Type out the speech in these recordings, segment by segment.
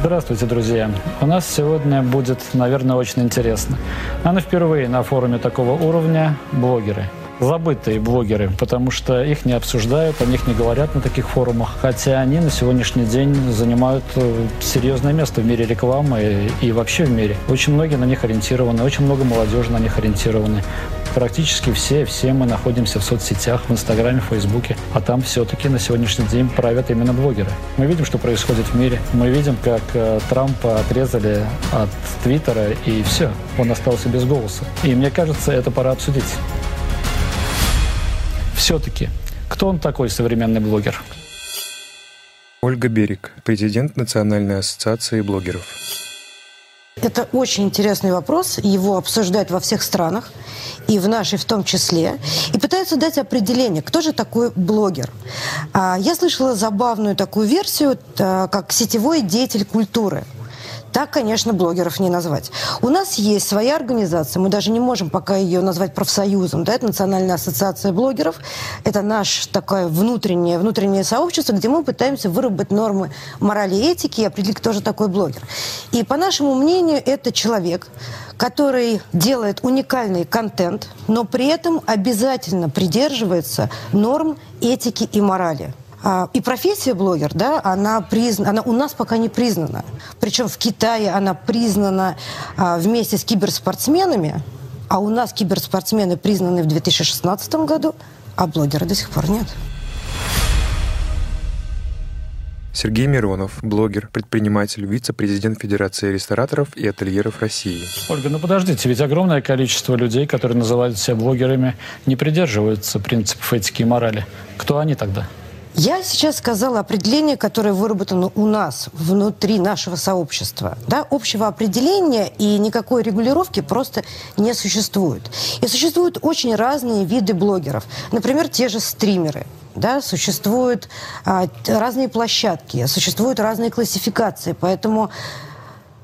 Здравствуйте, друзья. У нас сегодня будет, наверное, очень интересно. Наверное, впервые на форуме такого уровня блогеры – забытые блогеры, потому что их не обсуждают, о них не говорят на таких форумах, хотя они на сегодняшний день занимают э, серьезное место в мире рекламы и вообще в мире. Очень многие на них ориентированы, очень много молодежи на них ориентированы. Практически все, все мы находимся в соцсетях, в Инстаграме, в Фейсбуке, а там все-таки на сегодняшний день правят именно блогеры. Мы видим, что происходит в мире. Мы видим, как э, Трампа отрезали от Твиттера, и все, он остался без голоса. И мне кажется, это пора обсудить все-таки, кто он такой, современный блогер? Ольга Берег, президент Национальной ассоциации блогеров. Это очень интересный вопрос. Его обсуждают во всех странах, и в нашей в том числе. И пытаются дать определение, кто же такой блогер. А, я слышала забавную такую версию, как сетевой деятель культуры – так, конечно, блогеров не назвать. У нас есть своя организация, мы даже не можем пока ее назвать профсоюзом, да, это Национальная ассоциация блогеров, это наше такое внутреннее, внутреннее сообщество, где мы пытаемся выработать нормы морали и этики и определить, кто же такой блогер. И по нашему мнению, это человек, который делает уникальный контент, но при этом обязательно придерживается норм этики и морали. А, и профессия блогер, да, она, призна, она у нас пока не признана. Причем в Китае она признана а, вместе с киберспортсменами, а у нас киберспортсмены признаны в 2016 году, а блогера до сих пор нет. Сергей Миронов, блогер, предприниматель, вице-президент Федерации рестораторов и ательеров России. Ольга, ну подождите, ведь огромное количество людей, которые называют себя блогерами, не придерживаются принципов этики и морали. Кто они тогда? Я сейчас сказала определение, которое выработано у нас, внутри нашего сообщества. Да? Общего определения и никакой регулировки просто не существует. И существуют очень разные виды блогеров. Например, те же стримеры. Да, существуют а, разные площадки, существуют разные классификации. Поэтому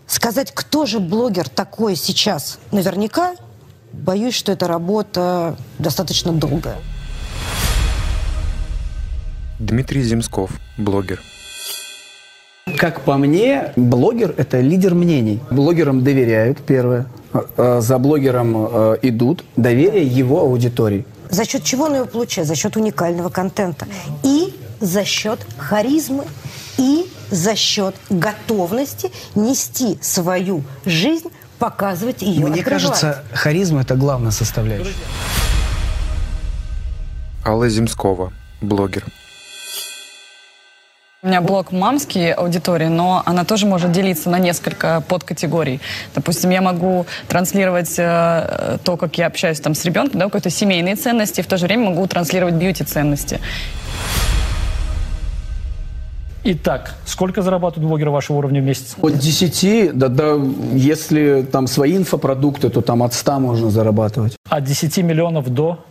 сказать, кто же блогер такой сейчас, наверняка, боюсь, что эта работа достаточно долгая. Дмитрий Земсков, блогер. Как по мне, блогер – это лидер мнений. Блогерам доверяют, первое. А, за блогером а, идут. Доверие его аудитории. За счет чего он его получает? За счет уникального контента. И за счет харизмы. И за счет готовности нести свою жизнь, показывать ее, Мне открывать. кажется, харизма – это главная составляющая. Алла Земскова, блогер. У меня блог мамский аудитории, но она тоже может делиться на несколько подкатегорий. Допустим, я могу транслировать э, то, как я общаюсь там с ребенком, да, какой-то семейные ценности, и в то же время могу транслировать бьюти-ценности. Итак, сколько зарабатывают блогеры вашего уровня в месяц? От 10, да, да, если там свои инфопродукты, то там от 100 можно зарабатывать. От 10 миллионов до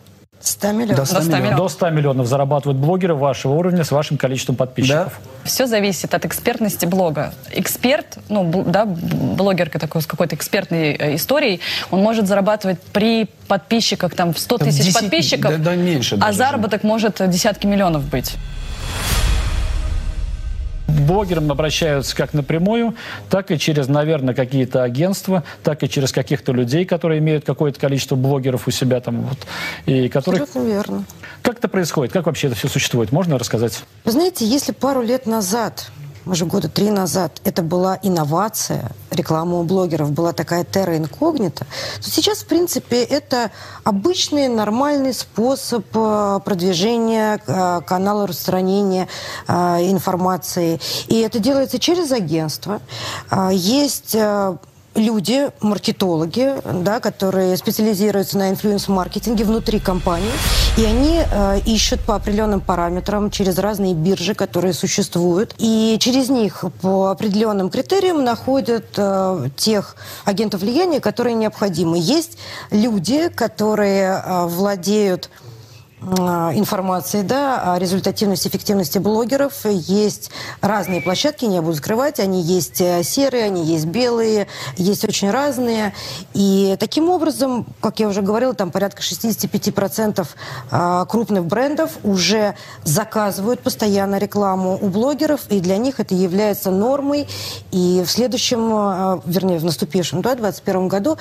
100 миллионов. До 100 миллионов. До 100 миллионов зарабатывают блогеры вашего уровня с вашим количеством подписчиков. Да. Все зависит от экспертности блога. Эксперт, ну, да, блогерка такой с какой-то экспертной э, историей, он может зарабатывать при подписчиках там в 100 тысяч 10, подписчиков, да, да, меньше а заработок может десятки миллионов быть блогерам обращаются как напрямую, так и через, наверное, какие-то агентства, так и через каких-то людей, которые имеют какое-то количество блогеров у себя там вот. И которые... Абсолютно верно. Как это происходит? Как вообще это все существует? Можно рассказать? Вы знаете, если пару лет назад может, года три назад это была инновация, реклама у блогеров была такая терра инкогнита, то сейчас, в принципе, это обычный, нормальный способ э, продвижения э, канала распространения э, информации. И это делается через агентство. Есть люди, маркетологи, да, которые специализируются на инфлюенс-маркетинге внутри компании, и они э, ищут по определенным параметрам через разные биржи, которые существуют, и через них по определенным критериям находят э, тех агентов влияния, которые необходимы. Есть люди, которые э, владеют информации да, о результативности, эффективности блогеров. Есть разные площадки, не буду скрывать. Они есть э, серые, они есть белые, есть очень разные. И таким образом, как я уже говорила, там порядка 65% а, крупных брендов уже заказывают постоянно рекламу у блогеров, и для них это является нормой. И в следующем, вернее, в наступившем, да, 2021 году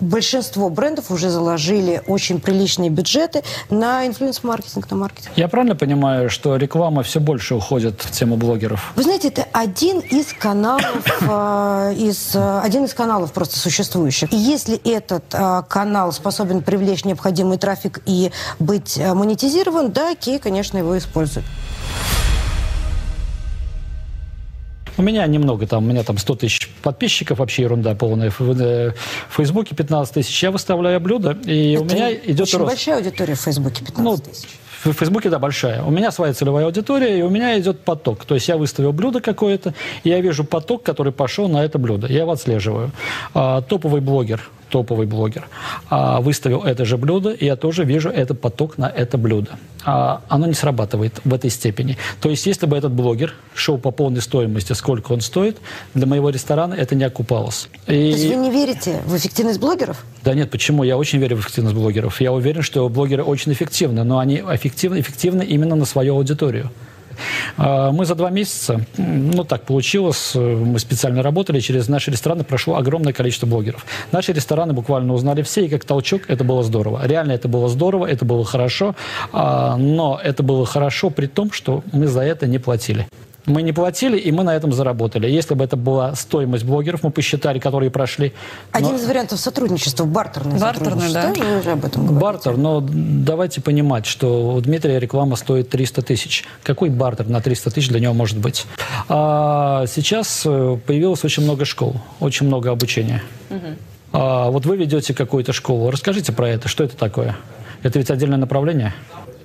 большинство брендов уже заложили очень приличные бюджеты на инфлюенс-маркетинг, на маркетинг. Я правильно понимаю, что реклама все больше уходит в тему блогеров? Вы знаете, это один из каналов, э, из, э, один из каналов просто существующих. И если этот э, канал способен привлечь необходимый трафик и быть монетизирован, да, Кей, конечно, его использует. У меня немного там, у меня там 100 тысяч подписчиков, вообще ерунда полная. В, Фейсбуке 15 тысяч. Я выставляю блюдо, и Это у меня идет очень рост. большая аудитория в Фейсбуке, 15 Ну, тысяч. в Фейсбуке, да, большая. У меня своя целевая аудитория, и у меня идет поток. То есть я выставил блюдо какое-то, и я вижу поток, который пошел на это блюдо. Я его отслеживаю. А, топовый блогер, топовый блогер, а, выставил это же блюдо, и я тоже вижу этот поток на это блюдо. А, оно не срабатывает в этой степени. То есть если бы этот блогер шел по полной стоимости, сколько он стоит, для моего ресторана это не окупалось. То есть И... вы не верите в эффективность блогеров? Да нет, почему? Я очень верю в эффективность блогеров. Я уверен, что блогеры очень эффективны, но они эффективны, эффективны именно на свою аудиторию. А, Мы за два месяца, ну так получилось, э, мы специально работали, через наши рестораны прошло огромное количество блогеров. Наши рестораны буквально узнали все, и как толчок это было здорово. Реально это было здорово, это было хорошо, а, но это было хорошо при том, что мы за это не платили. Мы не платили, и мы на этом заработали. Если бы это была стоимость блогеров, мы посчитали, которые прошли. Один но- из вариантов сотрудничества, бартерное Бартерное, сотрудничество. да. Вы уже об этом говорите. Бартер, но давайте понимать, что у Дмитрия реклама стоит 300 тысяч. Какой бартер на 300 тысяч для него может быть? А сейчас э, появилось очень много школ, очень много обучения. А вот вы ведете какую-то школу. Расскажите про это. Что это такое? Это ведь отдельное направление?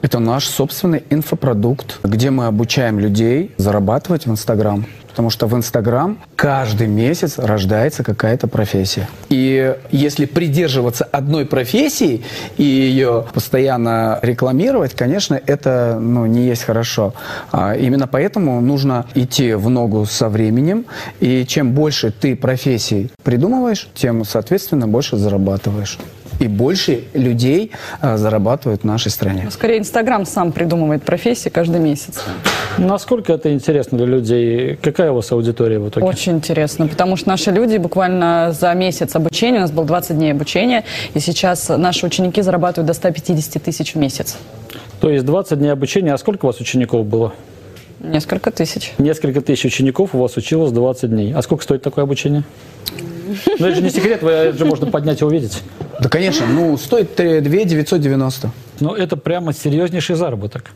Это наш собственный инфопродукт, где мы обучаем людей зарабатывать в Инстаграм. Потому что в Инстаграм каждый месяц рождается какая-то профессия. И если придерживаться одной профессии и ее постоянно рекламировать, конечно, это ну, не есть хорошо. А именно поэтому нужно идти в ногу со временем. И чем больше ты профессий придумываешь, тем, соответственно, больше зарабатываешь. И больше людей а, зарабатывают в нашей стране. Скорее, Инстаграм сам придумывает профессии каждый месяц. Насколько это интересно для людей? Какая у вас аудитория в итоге? Очень интересно, потому что наши люди буквально за месяц обучения, у нас было 20 дней обучения, и сейчас наши ученики зарабатывают до 150 тысяч в месяц. То есть 20 дней обучения. А сколько у вас учеников было? Несколько тысяч. Несколько тысяч учеников у вас училось 20 дней. А сколько стоит такое обучение? Ну, это же не секрет, вы- это же можно поднять и увидеть. Да, конечно. Ну, стоит 2 990. Но это прямо серьезнейший заработок.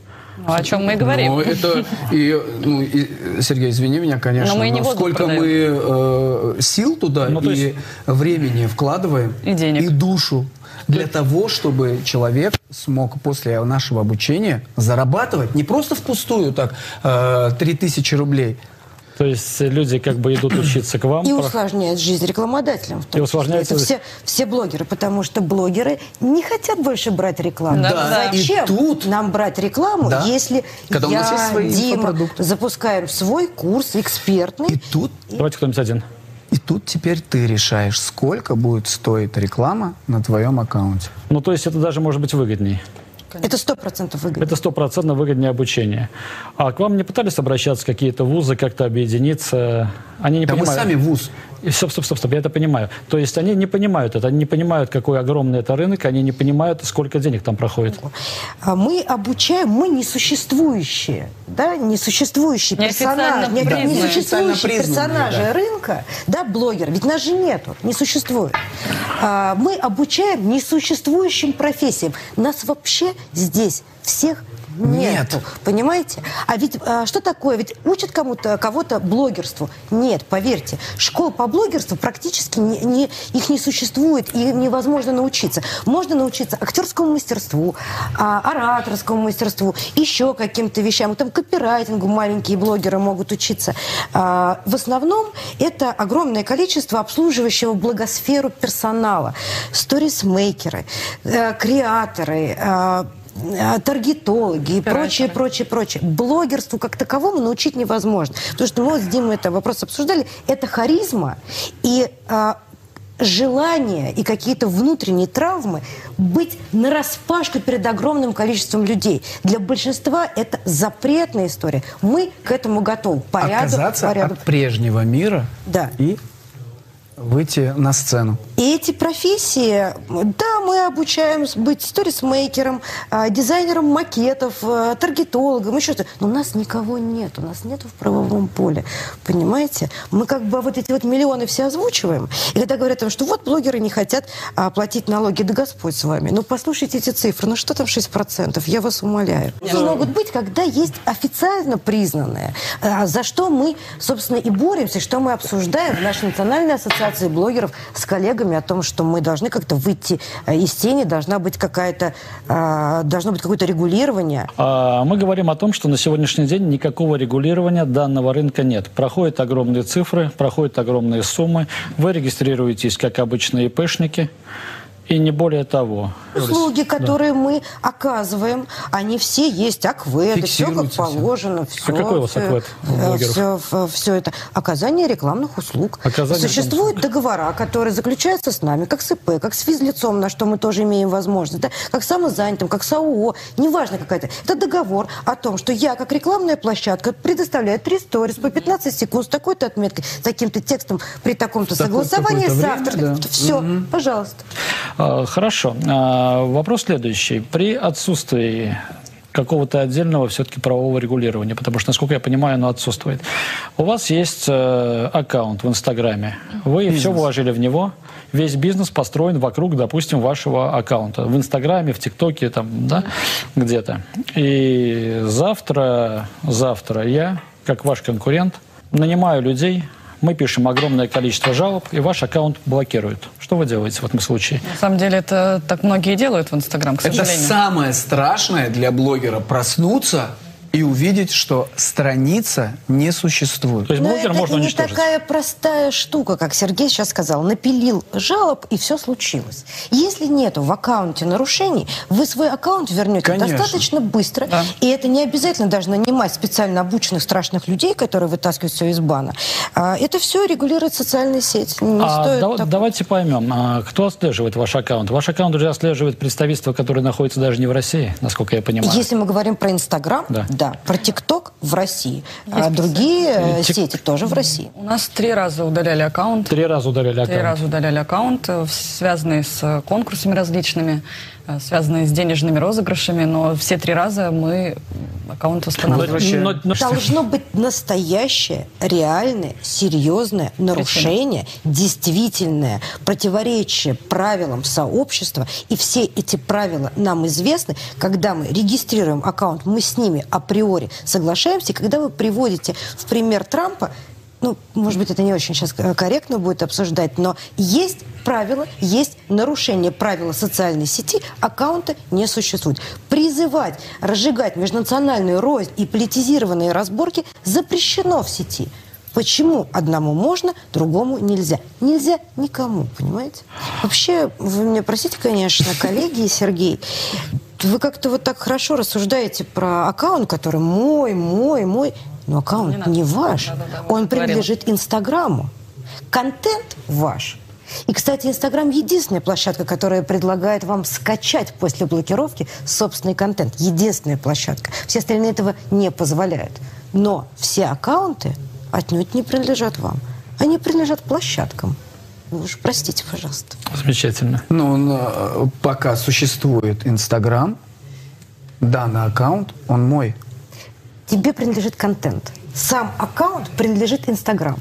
Ну, о чем мы и говорим. Ну, это... И, ну, и, Сергей, извини меня, конечно, Но мы воздух сколько продаем. мы э, сил туда Ну, и есть- времени вкладываем, И денег. и душу для того, чтобы человек смог после нашего обучения зарабатывать не просто впустую так э, 3000 рублей, То есть люди как бы идут учиться к вам. И про- усложняет жизнь рекламодателям. в том И усложняет числе. Это все, все блогеры, потому что блогеры не хотят больше брать рекламу. Да, Да. Зачем и тут- нам брать рекламу, Да. если Когда у я, нас есть свои Дима, запускаем свой курс экспертный? и тут, Давайте кто-нибудь один. и тут теперь ты решаешь, сколько будет стоить реклама на твоем аккаунте. Ну, то есть это даже может быть Это сто процентов выгодно. Это стопроцентно выгоднее обучение. А к вам не пытались обращаться какие-то вузы, как-то объединиться? Они не Да мы понимают. сами вуз. И Стоп, стоп, стоп, стоп, я это понимаю. То есть они не понимают это, они не понимают, какой огромный это рынок, они не понимают, сколько денег там проходит. А Мы обучаем, мы несуществующие, да, несуществующие персонажи, не- признанные. несуществующие персонажи да. рынка, да, блогер, ведь нас же нету, не существует. А, Мы обучаем несуществующим профессиям. Нас вообще здесь всех Нет. нету, понимаете? А ведь а, что такое? Ведь учат кому-то кого-то блогерству? Нет, поверьте, школ по блогерству практически не, не- их не существует, и им невозможно научиться. Можно научиться актерскому мастерству, а, ораторскому мастерству, еще каким-то вещам. Там копирайтингу маленькие блогеры могут учиться. А, в основном это огромное количество обслуживающего благосферу персонала, сторисмейкеры, э, креаторы, э, таргетологи и прочее, прочее, прочее. Блогерству как таковому научить невозможно. Потому что мы вот с Димой это вопрос обсуждали. Это харизма и а, желание и какие-то внутренние травмы быть нараспашку перед огромным количеством людей. Для большинства это запретная история. Мы к этому готовы. По ряду- Отказаться по ряду от прежнего мира Да. и выйти на сцену. И эти профессии, да, мы обучаем быть сторисмейкером, а, дизайнером макетов, а, таргетологом, еще что-то. Но у нас никого нет, у нас нет в правовом поле. Понимаете? Мы как бы вот эти вот миллионы все озвучиваем. И когда говорят, о том, что вот блогеры не хотят а, платить налоги, да Господь с вами. Ну, послушайте эти цифры. Ну, что там 6%? Я вас умоляю. Могут быть, когда есть официально признанное, за что мы, собственно, и боремся, что мы обсуждаем в нашей национальной ассоциации блогеров с коллегами о том, что мы должны как-то выйти э, из тени, должна быть какая-то, а, должно быть какое-то регулирование. А, Мы говорим о том, что на сегодняшний день никакого регулирования данного рынка нет. Проходят огромные цифры, проходят огромные суммы. Вы регистрируетесь как обычные ИПшники. И не более того. Услуги, которые мы оказываем, они все есть, акведы, все как положено. Все, какой у вас аквед у блогеров? Все, все это. Оказание рекламных услуг. Оказание Существуют договора, которые заключаются с нами, как с ИП, как с физлицом, на что мы тоже имеем возможность, да? как самозанятым, как с АО, неважно какая-то. Это договор о том, что я, как рекламная площадка, предоставляю три сторис по 15 секунд с такой-то отметкой, с таким-то текстом, при таком-то согласовании с автором. да. Все, пожалуйста. А, Хорошо. А, Вопрос следующий. При отсутствии какого-то отдельного все-таки правового регулирования, потому что, насколько я понимаю, оно отсутствует. У вас есть э, аккаунт в Инстаграме. Вы все вложили в него. Весь бизнес построен вокруг, допустим, вашего аккаунта. В Инстаграме, в ТикТоке, там, да, где-то. И завтра, завтра я, как ваш конкурент, нанимаю людей, мы пишем огромное количество жалоб, и ваш аккаунт блокируют. Что вы делаете в этом случае? На самом деле это так многие делают в Инстаграм, к Это сожалению. самое страшное для блогера проснуться и увидеть, что страница не существует. То есть Но блогера это можно не уничтожить. такая простая штука, как Сергей сейчас сказал. Напилил жалоб, и все случилось. Если нету в аккаунте нарушений, вы свой аккаунт вернете Конечно. достаточно быстро. И это не обязательно даже нанимать специально обученных страшных людей, которые вытаскивают все из бана. А, Это все регулирует социальная сеть. Не А, стоит дава- так- Давайте поймем, а, кто отслеживает ваш аккаунт? Ваш аккаунт уже отслеживает представительство, которое находится даже не в России, насколько я понимаю. Если мы говорим про Инстаграм, Да. Да. про ТикТок в России, а другие э, Тик- сети тоже в России. У нас три раза удаляли аккаунт. Три раза ударили аккаунт. Три раза удаляли аккаунт, э, связанные с э, конкурсами различными, связанные с денежными розыгрышами, но все три раза мы аккаунт восстанавливали. Но- но- Должно быть настоящее, реальное, серьезное нарушение, действительное противоречие правилам сообщества. И все эти правила нам известны. Когда мы регистрируем аккаунт, мы с ними априори соглашаемся. И когда вы приводите в пример Трампа, ну, может быть, это не очень сейчас корректно будет обсуждать, но есть правила, есть нарушение правила социальной сети, аккаунта не существует. Призывать, разжигать межнациональную рознь и политизированные разборки запрещено в сети. Почему одному можно, другому нельзя? Нельзя никому, понимаете? Вообще, вы меня простите, конечно, коллеги и Сергей, вы как-то вот так хорошо рассуждаете про аккаунт, который мой, мой, мой. Но аккаунт Не надо. не ваш. Да-да-да, мы Он говорим. принадлежит Инстаграму. Контент ваш. И, кстати, Инстаграм единственная площадка, которая предлагает вам скачать после блокировки собственный контент. Единственная площадка. Все остальные этого не позволяют. Но все аккаунты отнюдь не принадлежат вам. Они принадлежат площадкам. Вы уж простите, пожалуйста. Замечательно. Но он, э, пока существует Инстаграм, данный аккаунт, он мой. Тебе принадлежит контент. Сам аккаунт принадлежит Инстаграм.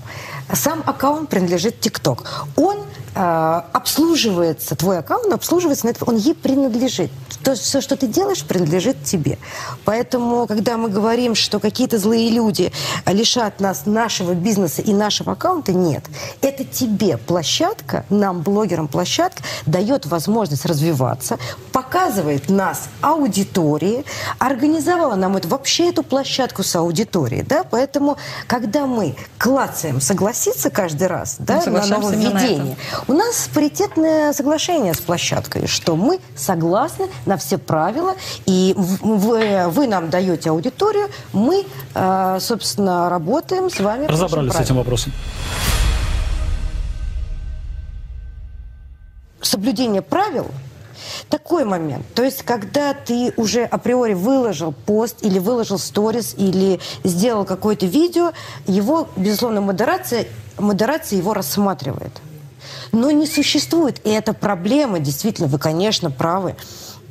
Сам аккаунт принадлежит ТикТок. Он э, обслуживается, твой аккаунт обслуживается, он ей принадлежит. То все, что ты делаешь, принадлежит тебе. Поэтому, когда мы говорим, что какие-то злые люди лишат нас нашего бизнеса и нашего аккаунта, нет. Это тебе площадка, нам, блогерам площадка, дает возможность развиваться, показывает нас аудитории, организовала нам это, вообще эту площадку с аудиторией. Да? Поэтому, когда мы клацаем согласиться каждый раз да, на нововведение, У нас паритетное соглашение с площадкой, что мы согласны на все правила, и вы, вы нам даете аудиторию, мы, э, собственно, работаем с вами. Разобрались с этим вопросом. Соблюдение правил такой момент. То есть, когда ты уже априори выложил пост или выложил сторис или сделал какое-то видео, его, безусловно, модерация, модерация его рассматривает. Но не существует, и это проблема, действительно, вы, конечно, правы,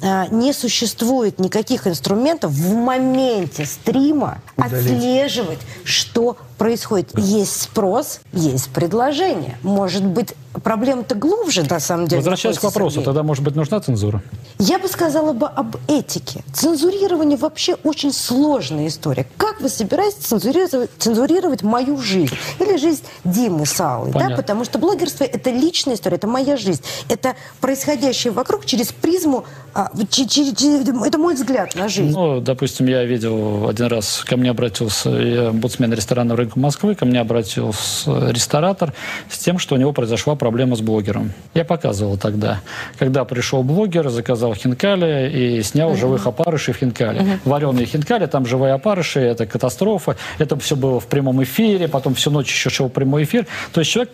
а, не существует никаких инструментов в моменте стрима Удалить. отслеживать, что происходит. Есть спрос, есть предложение. Может быть, проблема-то глубже, на самом деле. Возвращаясь к вопросу, Сергей. тогда, может быть, нужна цензура? Я бы сказала бы об этике. Цензурирование вообще очень сложная история. Как вы собираетесь цензурировать, цензурировать мою жизнь? Или жизнь Димы с Аллой? Да? Потому что блогерство – это личная история, это моя жизнь. Это происходящее вокруг через призму, а, через, через, это мой взгляд на жизнь. Ну, допустим, я видел один раз, ко мне обратился я, омбудсмен ресторана рынка Москвы, ко мне обратился ресторатор с тем, что у него произошла проблема с блогером. Я показывал тогда, когда пришел блогер, заказал хинкали и снял uh-huh. живых опарышей в хинкали. Uh-huh. Вареные хинкали, там живые опарыши, это катастрофа. Это все было в прямом эфире, потом всю ночь еще шел прямой эфир. То есть человек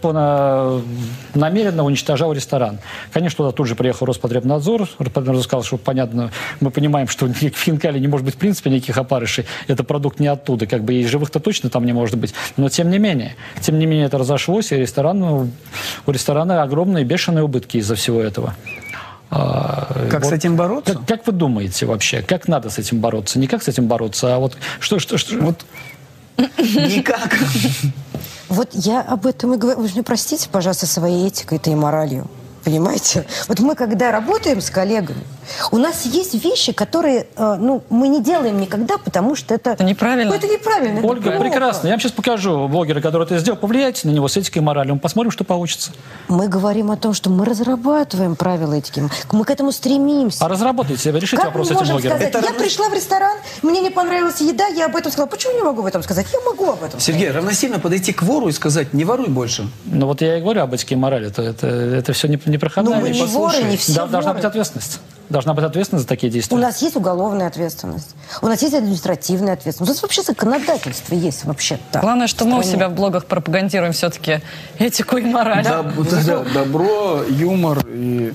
намеренно уничтожал ресторан. Конечно, туда тут же приехал Роспотребнадзор. Роспотребнадзор сказал, что понятно, мы понимаем, что в хинкали не может быть в принципе никаких опарышей. Это продукт не оттуда. Как бы и живых-то точно там не может быть. Но тем не менее, тем не менее это разошлось, и ресторан, ну, у ресторана огромные бешеные убытки из-за всего этого. А, как вот, с этим бороться? Как, как вы думаете вообще, как надо с этим бороться? Не как с этим бороться, а вот что, что, что? Вот никак. Вот я об этом и говорю. Вы мне простите, пожалуйста, своей этикой-то и моралью. Понимаете? Вот мы, когда работаем с коллегами, у нас есть вещи, которые э, ну, мы не делаем никогда, потому что это... Это неправильно. Ну, это неправильно. Ольга, это прекрасно. Я вам сейчас покажу блогера, который это сделал. Повлияйте на него с этикой и моралью. Мы посмотрим, что получится. Мы говорим о том, что мы разрабатываем правила этики. Мы к этому стремимся. А разработайте, решите как вопрос с этим блогером. Сказать? Это... Я пришла в ресторан, мне не понравилась еда, я об этом сказала. Почему не могу об этом сказать? Я могу об этом Сергей, сказать. равносильно подойти к вору и сказать, не воруй больше. Ну вот я и говорю об этике и морали. Это, это, это все непроходная ну, мы не воры, не все Должна воры. быть ответственность. Должна быть ответственность за такие действия. У нас есть уголовная ответственность. У нас есть административная ответственность. У нас вообще законодательство есть вообще-то. Главное, что мы у себя в блогах пропагандируем все-таки этику и мораль. Да, да, да, добро, юмор и...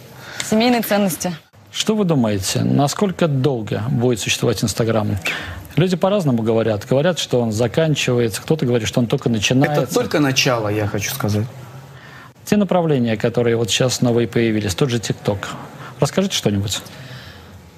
Семейные ценности. Что вы думаете, насколько долго будет существовать Инстаграм? Люди по-разному говорят. Говорят, что он заканчивается, кто-то говорит, что он только начинается. Это только начало, я хочу сказать. Те направления, которые вот сейчас новые появились, тот же ТикТок. Расскажите что-нибудь.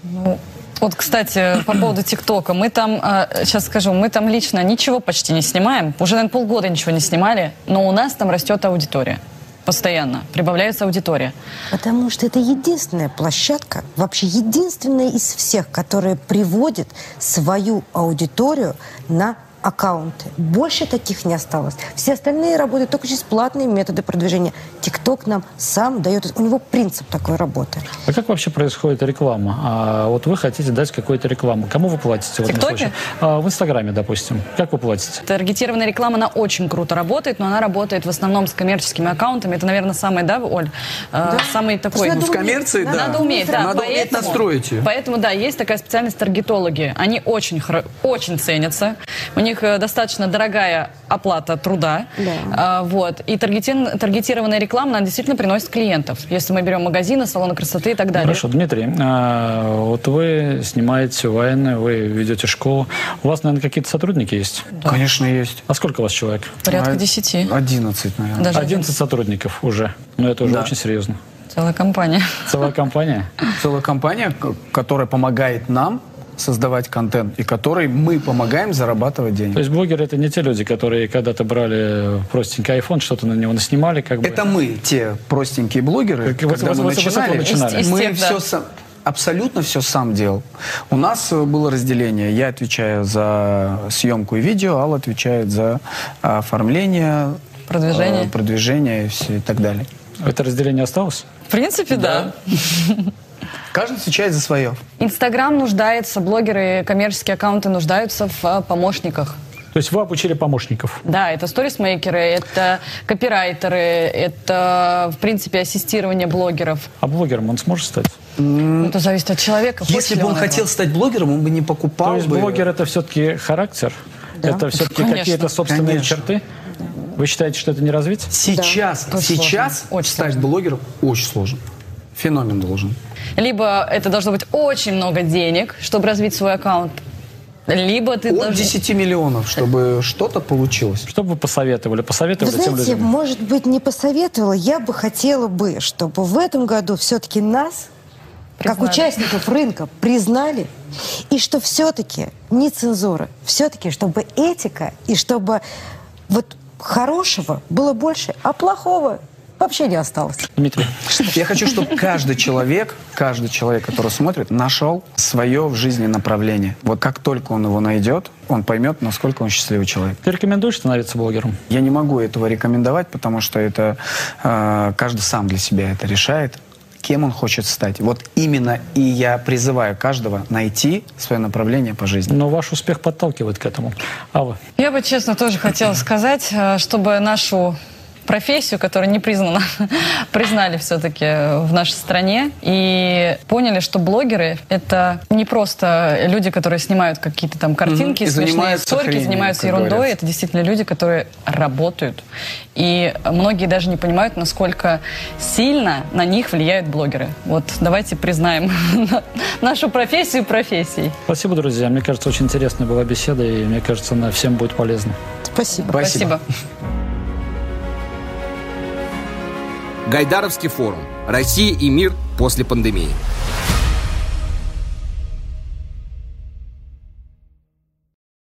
Ну, вот, кстати, по поводу ТикТока. Мы там, сейчас а, скажу, мы там лично ничего почти не снимаем. Уже, наверное, полгода ничего не снимали, но у нас там растет аудитория. Постоянно. Прибавляется аудитория. Потому что это единственная площадка, вообще единственная из всех, которая приводит свою аудиторию на аккаунты. Больше таких не осталось. Все остальные работают только через платные методы продвижения. ТикТок нам сам дает... У него принцип такой работы. А как вообще происходит реклама? А, вот вы хотите дать какую-то рекламу. Кому вы платите в? А, в Инстаграме, допустим. Как вы платите? Таргетированная реклама, она очень круто работает, но она работает в основном с коммерческими аккаунтами. Это, наверное, самый, да, Оль? А, да. Самый такой... Ну, с коммерцией, да. Надо уметь, да. Надо поэтому, уметь настроить ее. Поэтому, да, есть такая специальность таргетологи. Они очень, очень ценятся. У них них э, достаточно дорогая оплата труда. Да. А, вот. И таргети... таргетированная реклама, она действительно приносит клиентов. Если мы берем магазины, салоны красоты и так далее. Хорошо, Дмитрий, а, вот вы снимаете войны, вы ведете школу. У вас, наверное, какие-то сотрудники есть? Да. Конечно, есть. А сколько у вас человек? Порядка десяти. Одиннадцать, наверное. Даже 11 сотрудников уже. Но это уже да. очень серьезно. Целая компания. Целая компания? Целая компания, которая помогает нам создавать контент, и которой мы помогаем зарабатывать деньги. То есть блогеры это не те люди, которые когда-то брали простенький iPhone, что-то на него наснимали, как бы. Это мы, те простенькие блогеры, как, когда мы начинали. начинали. Мы тех, все сам, абсолютно все сам делал. У нас э, было разделение. Я отвечаю за съемку и видео, Алла отвечает за оформление, продвижение, э, продвижение и, все, и так далее. Это разделение осталось? В принципе, да. да. Каждый отвечает за свое. Инстаграм нуждается, блогеры, коммерческие аккаунты нуждаются в а, помощниках. То есть вы обучили помощников? Да, это сторисмейкеры, это копирайтеры, это, в принципе, ассистирование блогеров. А блогером он сможет стать? Это зависит от человека. Если бы он этого. хотел стать блогером, он бы не покупал То есть бы... блогер это все-таки характер? Это все-таки какие-то собственные Конечно. черты? Вы считаете, что это не развить? Сейчас, Очень сейчас сложно. Очень стать сложно. блогером очень сложно. Феномен должен. Либо это должно быть очень много денег, чтобы развить свой аккаунт, либо ты От должен... 10 миллионов, чтобы что-то получилось. Что бы вы посоветовали? Вы Посоветовали тем знаете, людям? может быть, не посоветовала. Я бы хотела бы, чтобы в этом году все-таки нас, как Признали. участников рынка, признали, и что все-таки не цензура, все-таки чтобы этика, и чтобы вот хорошего было больше, а плохого вообще не осталось. Дмитрий, Я хочу, чтобы каждый человек, каждый человек, который смотрит, нашел свое в жизни направление. Вот как только он его найдет, он поймет, насколько он счастливый человек. ты рекомендуешь становиться блогером? Я не могу этого рекомендовать, потому что это э, каждый сам для себя это решает, кем он хочет стать. Вот именно и я призываю каждого найти свое направление по жизни. Но ваш успех подталкивает к этому. А вы? Я бы, честно, тоже хотела сказать, э, чтобы нашу профессию, которая не признана, признали все-таки в нашей стране и поняли, что блогеры — это не просто люди, которые снимают какие-то там картинки. И смешные занимаются хренью, занимаются ерундой. говорится. Это действительно люди, которые работают. И многие даже не понимают, насколько сильно на них влияют блогеры. Вот давайте признаем нашу профессию профессией. Спасибо, друзья. Мне кажется, очень интересная была беседа, и мне кажется, она всем будет полезна. Спасибо. Спасибо. Спасибо. Гайдаровский форум. Россия и мир после пандемии.